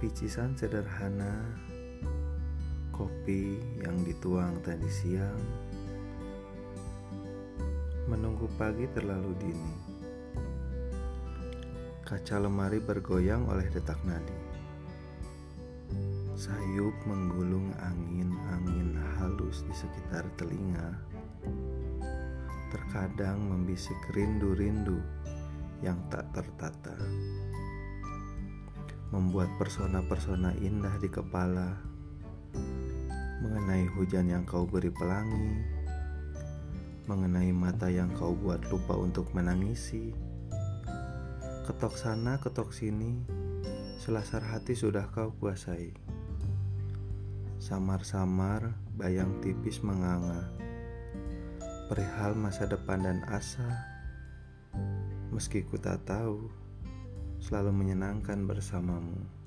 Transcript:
Bicisan sederhana. Kopi yang dituang tadi siang. Menunggu pagi terlalu dini. Kaca lemari bergoyang oleh detak nadi. Sayup menggulung angin-angin halus di sekitar telinga. Terkadang membisik rindu-rindu yang tak tertata membuat persona-persona indah di kepala mengenai hujan yang kau beri pelangi, mengenai mata yang kau buat lupa untuk menangisi. Ketok sana, ketok sini, selasar hati sudah kau kuasai. Samar-samar, bayang tipis menganga, perihal masa depan dan asa. Meski ku tak tahu, selalu menyenangkan bersamamu.